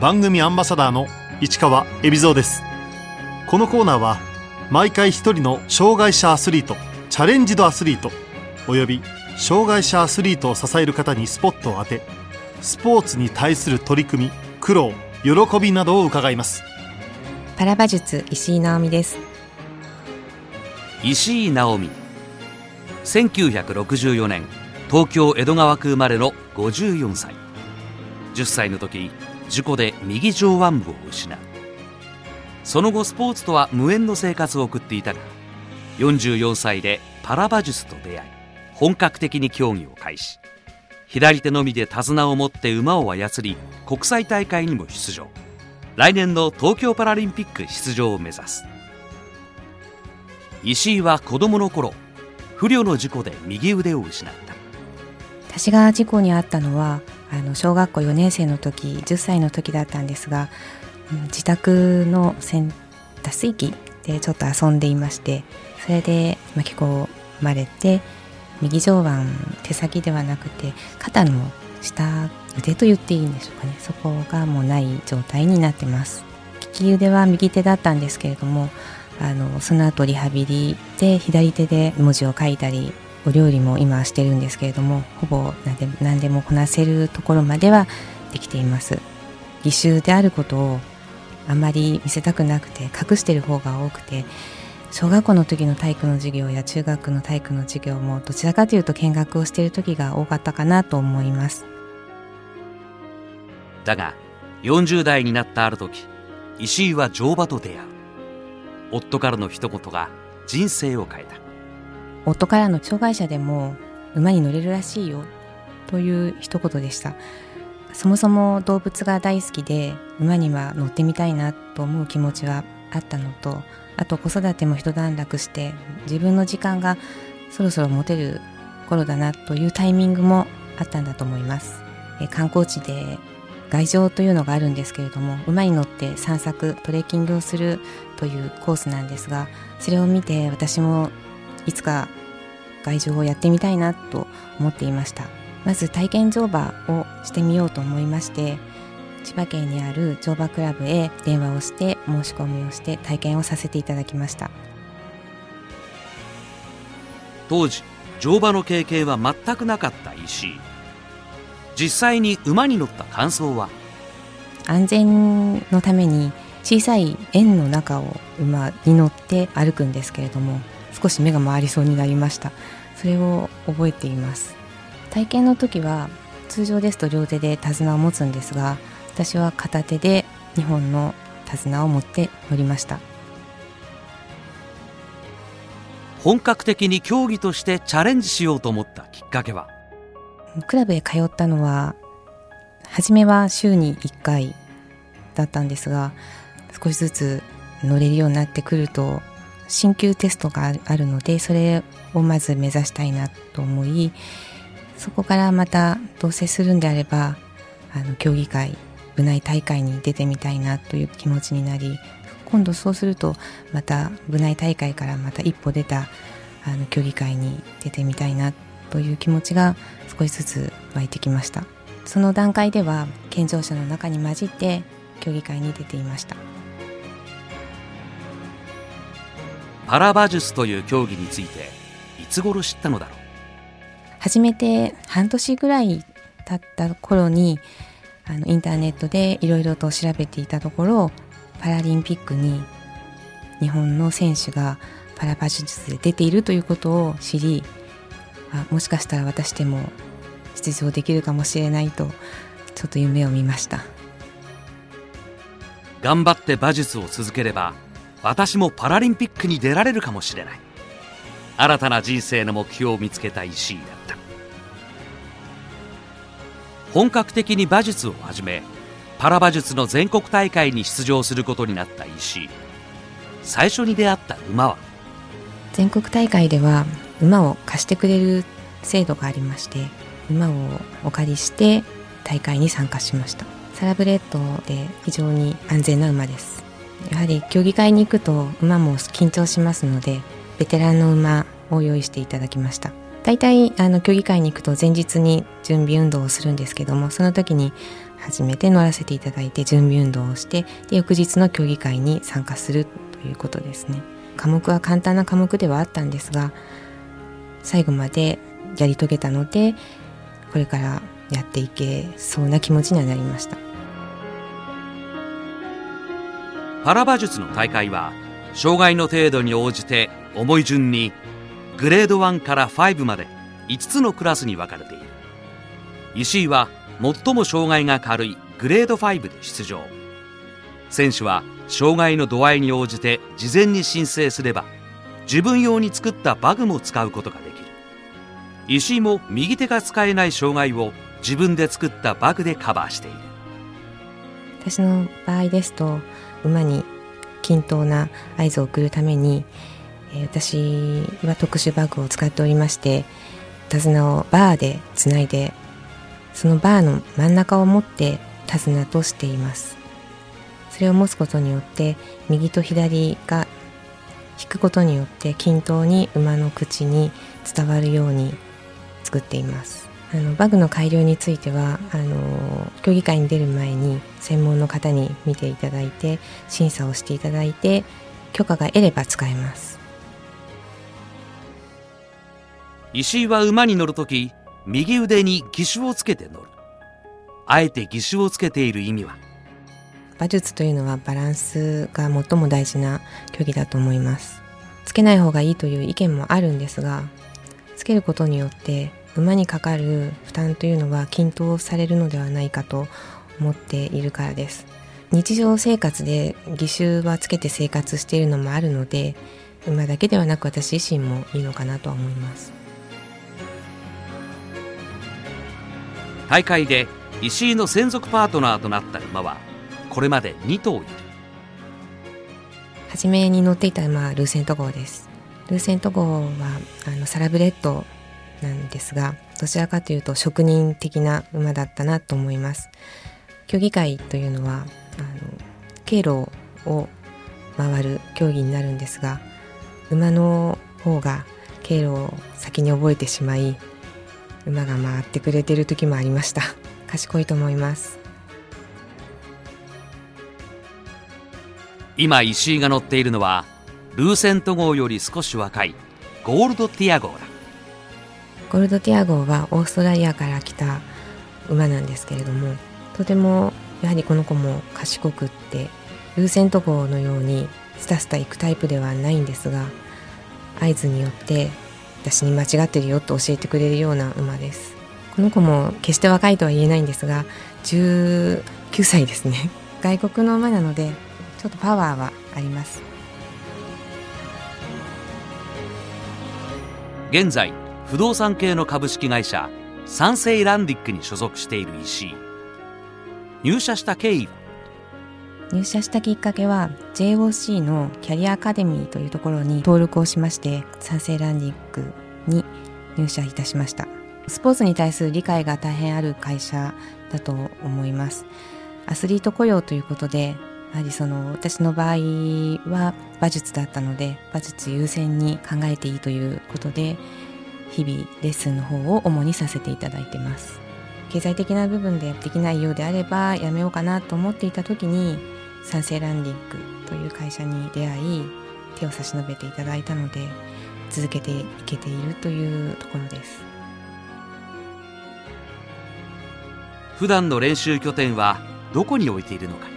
番組アンバサダーの市川恵比蔵です。このコーナーは毎回一人の障害者アスリートチャレンジドアスリートおよび障害者アスリートを支える方にスポットを当てスポーツに対する取り組み苦労喜びなどを伺います。パラ馬術石井直美です。石井直美。1964年東京江戸川区生まれの54歳。10歳の時事故で右上腕部を失う。その後スポーツとは無縁の生活を送っていたが44歳でパラ馬術と出会い本格的に競技を開始。左手のみで手綱を持って馬を操り国際大会にも出場。来年の東京パラリンピック出場を目指す。石井は子供の頃不慮の事故で右腕を失った。私が事故に遭ったのはあの小学校4年生の時10歳の時だったんですが自宅の洗脱水機でちょっと遊んでいましてそれで巻き込まれて右上腕手先ではなくて肩の下腕と言っていいんでしょうかね。そこがもうない状態になってます。利き腕は右手だったんですけれどもあのその後リハビリで左手で文字を書いたりお料理も今してるんですけれどもほぼ何でもこなせるところまではできています。義手であることをあまり見せたくなくて隠してる方が多くて小学校の時の体育の授業や中学の体育の授業もどちらかというと見学をしている時が多かったかなと思います。だが40代になったある時石井は乗馬と出会う。夫からの一言が人生を変えた。夫からの障害者でも馬に乗れるらしいよという一言でした。そもそも動物が大好きで馬には乗ってみたいなと思う気持ちはあったのとあと子育ても一段落して自分の時間がそろそろ持てる頃だなというタイミングもあったんだと思います。観光地で外場というのがあるんですけれども馬に乗って散策トレッキングをするというコースなんですがそれを見て私もいつか外場をやってみたいなと思っていました。まず体験乗馬をしてみようと思いまして千葉県にある乗馬クラブへ電話をして申し込みをして体験をさせていただきました。当時乗馬の経験は全くなかった石井。実際に馬に乗った感想は？安全のために小さい円の中を馬に乗って歩くんですけれども少し目が回りそうになりました。それを覚えています。体験の時は通常ですと両手で手綱を持つんですが私は片手で2本の手綱を持って乗りました。本格的に競技としてチャレンジしようと思ったきっかけは？クラブへ通ったのは初めは週に1回だったんですが少しずつ乗れるようになってくると進級テストがあるのでそれをまず目指したいなと思いそこからまたどうせするんであればあの競技会部内大会に出てみたいなという気持ちになり今度そうするとまた部内大会からまた一歩出たあの競技会に出てみたいなという気持ちが少しずつ湧いてきました。その段階では健常者の中に混じって競技会に出ていました。パラ馬術という競技についていつ頃知ったのだろう？初めて半年ぐらい経った頃にあのインターネットでいろいろと調べていたところパラリンピックに日本の選手がパラ馬術で出ているということを知りあもしかしたら私でも出場できるかもしれないとちょっと夢を見ました。頑張って馬術を続ければ私もパラリンピックに出られるかもしれない。新たな人生の目標を見つけた石井だった。本格的に馬術を始めパラ馬術の全国大会に出場することになった石井。最初に出会った馬は？全国大会では馬を貸してくれる制度がありまして馬をお借りして大会に参加しました。サラブレッドで非常に安全な馬です。やはり競技会に行くと馬も緊張しますのでベテランの馬を用意していただきました。大体あの競技会に行くと前日に準備運動をするんですけどもその時に初めて乗らせていただいて準備運動をしてで翌日の競技会に参加するということですね。科目は簡単な科目ではあったんですが最後までやり遂げたのでこれからやっていけそうな気持ちにはなりました。パラ馬術の大会は障害の程度に応じて重い順にグレード1から5まで5つのクラスに分かれている。石井は最も障害が軽いグレード5で出場。選手は障害の度合いに応じて事前に申請すれば自分用に作ったバグも使うことができる。石井も右手が使えない障害を自分で作ったバグでカバーしている。私の場合ですと馬に均等な合図を送るために、えー、私は特殊バッグを使っておりまして手綱をバーでつないでそのバーの真ん中を持って手綱としています。それを持つことによって右と左が引くことによって均等に馬の口に伝わるように作っています。あのバグの改良についてはあの競技会に出る前に専門の方に見ていただいて審査をしていただいて許可が得れば使えます。石井は馬に乗るとき右腕に義手をつけて乗る。あえて義手をつけている意味は？馬術というのはバランスが最も大事な競技だと思います。つけない方がいいという意見もあるんですがつけることによって馬にかかる負担というのは均等されるのではないかと思っているからです。日常生活で義手はつけて生活しているのもあるので馬だけではなく私自身もいいのかなと思います。大会で石井の専属パートナーとなった馬はこれまで2頭いる。初めに乗っていた馬はルーセント号です。ルーセント号はあのサラブレッドなんですがどちらかというと職人的な馬だったなと思います。競技会というのはあの経路を回る競技になるんですが馬の方が経路を先に覚えてしまい馬が回ってくれてる時もありました。賢いと思います。今石井が乗っているのはルーセント号より少し若いゴールドティア号だ。ゴールドティア号はオーストラリアから来た馬なんですけれどもとてもやはりこの子も賢くってルーセント号のようにスタスタ行くタイプではないんですが合図によって私に間違ってるよと教えてくれるような馬です。この子も決して若いとは言えないんですが19歳ですね。外国の馬なのでちょっとパワーはあります。現在不動産系の株式会社サンセイランディックに所属している石井。入社した経緯は？入社したきっかけは JOC のキャリアアカデミーというところに登録をしましてサンセイランディックに入社いたしました。スポーツに対する理解が大変ある会社だと思います。アスリート雇用ということでやはりその私の場合は馬術だったので馬術優先に考えていいということで日々レッスンの方を主にさせていただいてます。経済的な部分でできないようであればやめようかなと思っていた時にサンセイランディックという会社に出会い手を差し伸べていただいたので続けていけているというところです。普段の練習拠点はどこに置いているのか。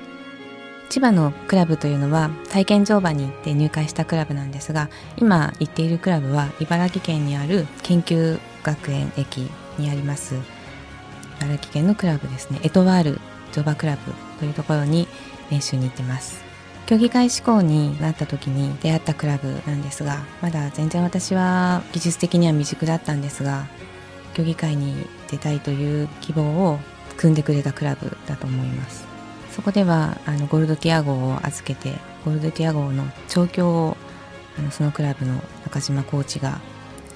千葉のクラブというのは体験乗馬に行って入会したクラブなんですが今行っているクラブは茨城県にある研究学園駅にあります。茨城県のクラブですね。エトワール乗馬クラブというところに練習に行ってます。競技会志向になった時に出会ったクラブなんですがまだ全然私は技術的には未熟だったんですが競技会に出たいという希望を組んでくれたクラブだと思います。そこではあのゴールドティア号を預けてゴールドティア号の調教をあのそのクラブの中島コーチが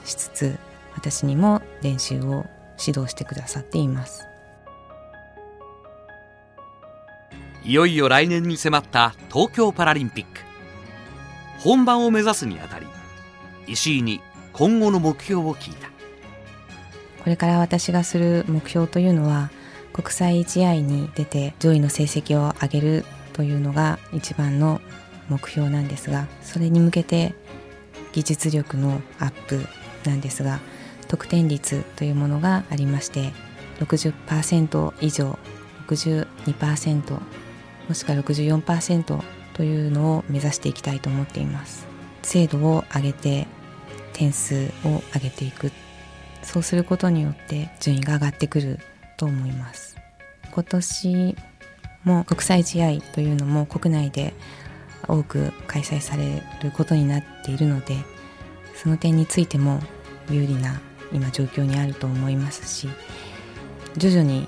しつつ私にも練習を指導してくださっています。いよいよ来年に迫った東京パラリンピック。本番を目指すにあたり石井に今後の目標を聞いた。これから私がする目標というのは国際試合に出て上位の成績を上げるというのが一番の目標なんですがそれに向けて技術力のアップなんですが得点率というものがありまして60%以上62%もしくは64%というのを目指していきたいと思っています。精度を上げて点数を上げていく。そうすることによって順位が上がってくる。と思います。今年も国際試合というのも国内で多く開催されることになっているのでその点についても有利な今状況にあると思いますし徐々に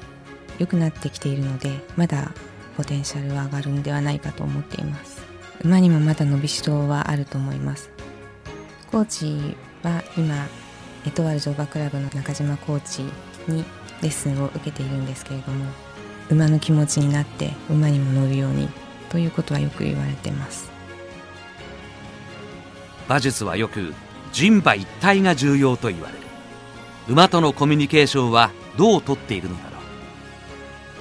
良くなってきているのでまだポテンシャルは上がるんではないかと思っています。馬にもまだ伸びしろはあると思います。コーチは今エトワール乗馬クラブの中島コーチにレッスンを受けているんですけれども馬の気持ちになって馬にも乗るようにということはよく言われてます。馬術はよく人馬一体が重要と言われる。馬とのコミュニケーションはどうとっているのだろ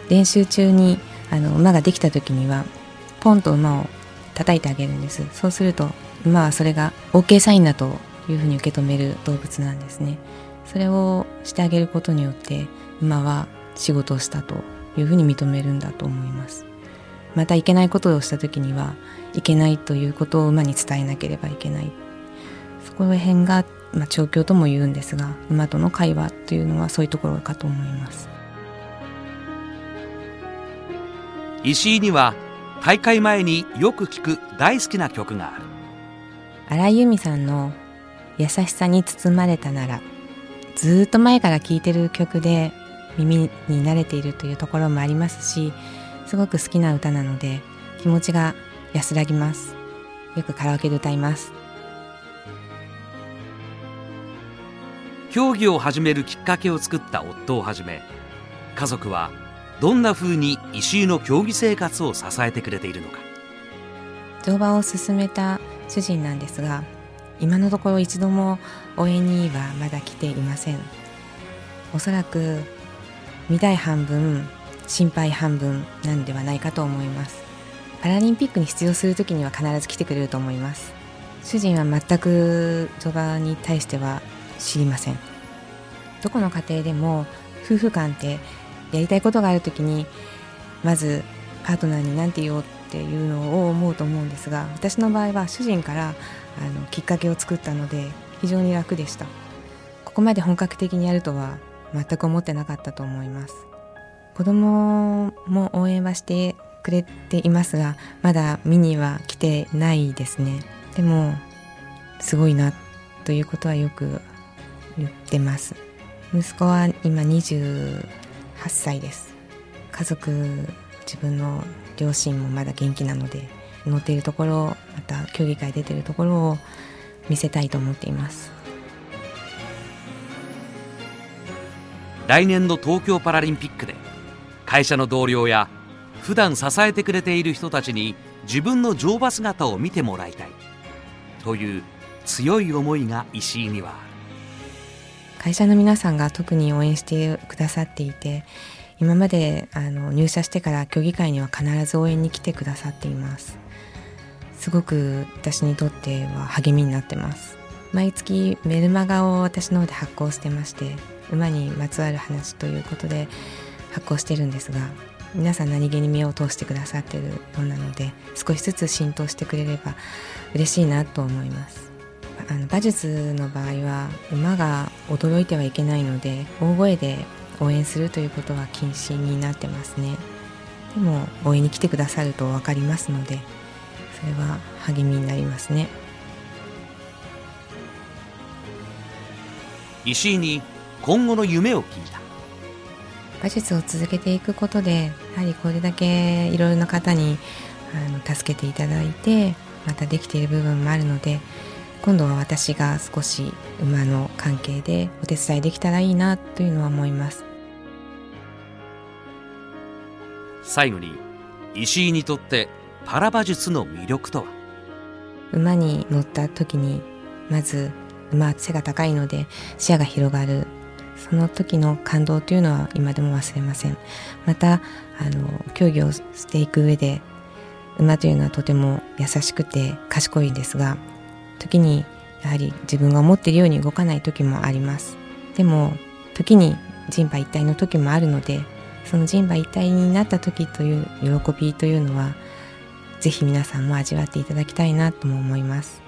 う。練習中にあの馬ができた時にはポンと馬を叩いてあげるんです。そうすると馬はそれが OK サインだというふうに受け止める動物なんですね。それをしてあげることによって馬は仕事をしたというふうに認めるんだと思います。またいけないことをした時にはいけないということを馬に伝えなければいけない。そこら辺が、まあ、調教とも言うんですが馬との会話というのはそういうところかと思います。石井には大会前によく聞く大好きな曲がある。荒井由実さんの「優しさに包まれたなら」ずっと前から聴いてる曲で耳に慣れているというところもありますしすごく好きな歌なので気持ちが安らぎます。よくカラオケで歌います。競技を始めるきっかけを作った夫をはじめ家族はどんな風に石井の競技生活を支えてくれているのか。乗馬を進めた主人なんですが今のところ一度も応援にはまだ来ていません。おそらく見たい半分心配半分なんではないかと思います。パラリンピックに出場する時には必ず来てくれると思います。主人は全く乗馬に対しては知りません。どこの家庭でも夫婦間ってやりたいことがある時にまずパートナーに何て言おうっていうのを思うと思うんですが私の場合は主人からあのきっかけを作ったので非常に楽でした。ここまで本格的にやるとは全く思ってなかったと思います。子供も応援はしてくれていますがまだ見には来てないですね。でもすごいなということはよく言ってます。息子は今28歳です。家族自分の両親もまだ元気なので乗っているところまた競技会出てるところを見せたいと思っています。来年の東京パラリンピックで会社の同僚や普段支えてくれている人たちに自分の乗馬姿を見てもらいたいという強い思いが石井には会社の皆さんが特に応援してくださっていて今まであの入社してから競技会には必ず応援に来てくださっています。すごく私にとっては励みになってます。毎月メルマガを私の方で発行してまして馬にまつわる話ということで発行してるんですが皆さん何気に目を通してくださってるようなので少しずつ浸透してくれれば嬉しいなと思います。あの馬術の場合は馬が驚いてはいけないので大声で応援するということは禁止になってますね。でも応援に来てくださると分かりますのでそれは励みになりますね。石井に今後の夢を聞いた。馬術を続けていくことでやはりこれだけいろいろな方にあの助けていただいてまたできている部分もあるので今度は私が少し馬の関係でお手伝いできたらいいなというのは思います。最後に石井にとってパラ馬術の魅力とは？馬に乗った時にまず馬は背が高いので視野が広がるその時の感動というのは今でも忘れません。またあの競技をしていく上で馬というのはとても優しくて賢いんですが時にやはり自分が思っているように動かない時もあります。でも時に人馬一体の時もあるのでその人馬一体になった時という喜びというのはぜひ皆さんも味わっていただきたいなとも思います。